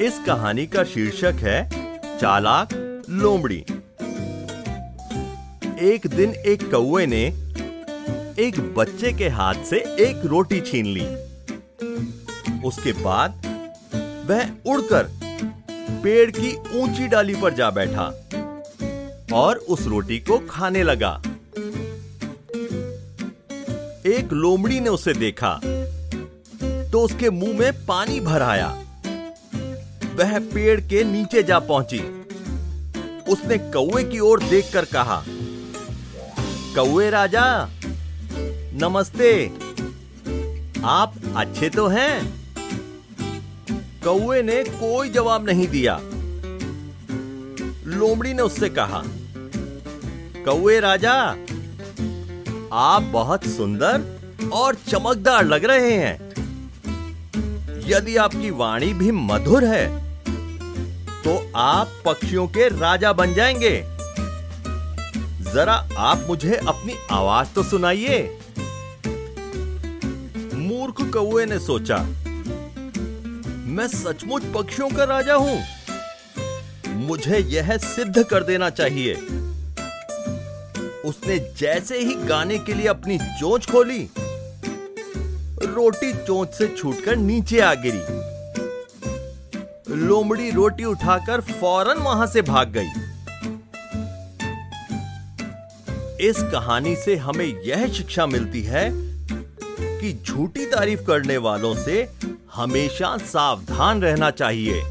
इस कहानी का शीर्षक है, चालाक लोमड़ी। एक दिन एक कौए ने एक बच्चे के हाथ से एक रोटी छीन ली। उसके बाद वह उड़कर पेड़ की ऊँची डाली पर जा बैठा और उस रोटी को खाने लगा। एक लोमड़ी ने उसे देखा तो उसके मुँह में पानी भर आया। वह पेड़ के नीचे जा पहुँची। उसने कौए की ओर देखकर कहा कौए राजा, नमस्ते। आप अच्छे तो हैं? कौए ने कोई जवाब नहीं दिया। लोमड़ी ने उससे कहा कौए राजा, आप बहुत सुंदर और चमकदार लग रहे हैं। यदि आपकी वाणी भी मधुर है तो आप पक्षियों के राजा बन जाएँगे। जरा आप मुझे अपनी आवाज़ तो सुनाइए। मूर्ख कौए ने सोचा, मैं सचमुच पक्षियों का राजा हूँ। मुझे यह सिद्ध कर देना चाहिए। उसने जैसे ही गाने के लिए अपनी चोंच खोली रोटी चोंच से छूटकर नीचे आ गिरी। लोमड़ी रोटी उठाकर फ़ौरन वहाँ से भाग गई। इस कहानी से हमें यह शिक्षा मिलती है कि झूठी तारीफ़ करने वालों से हमेशा सावधान रहना चाहिए।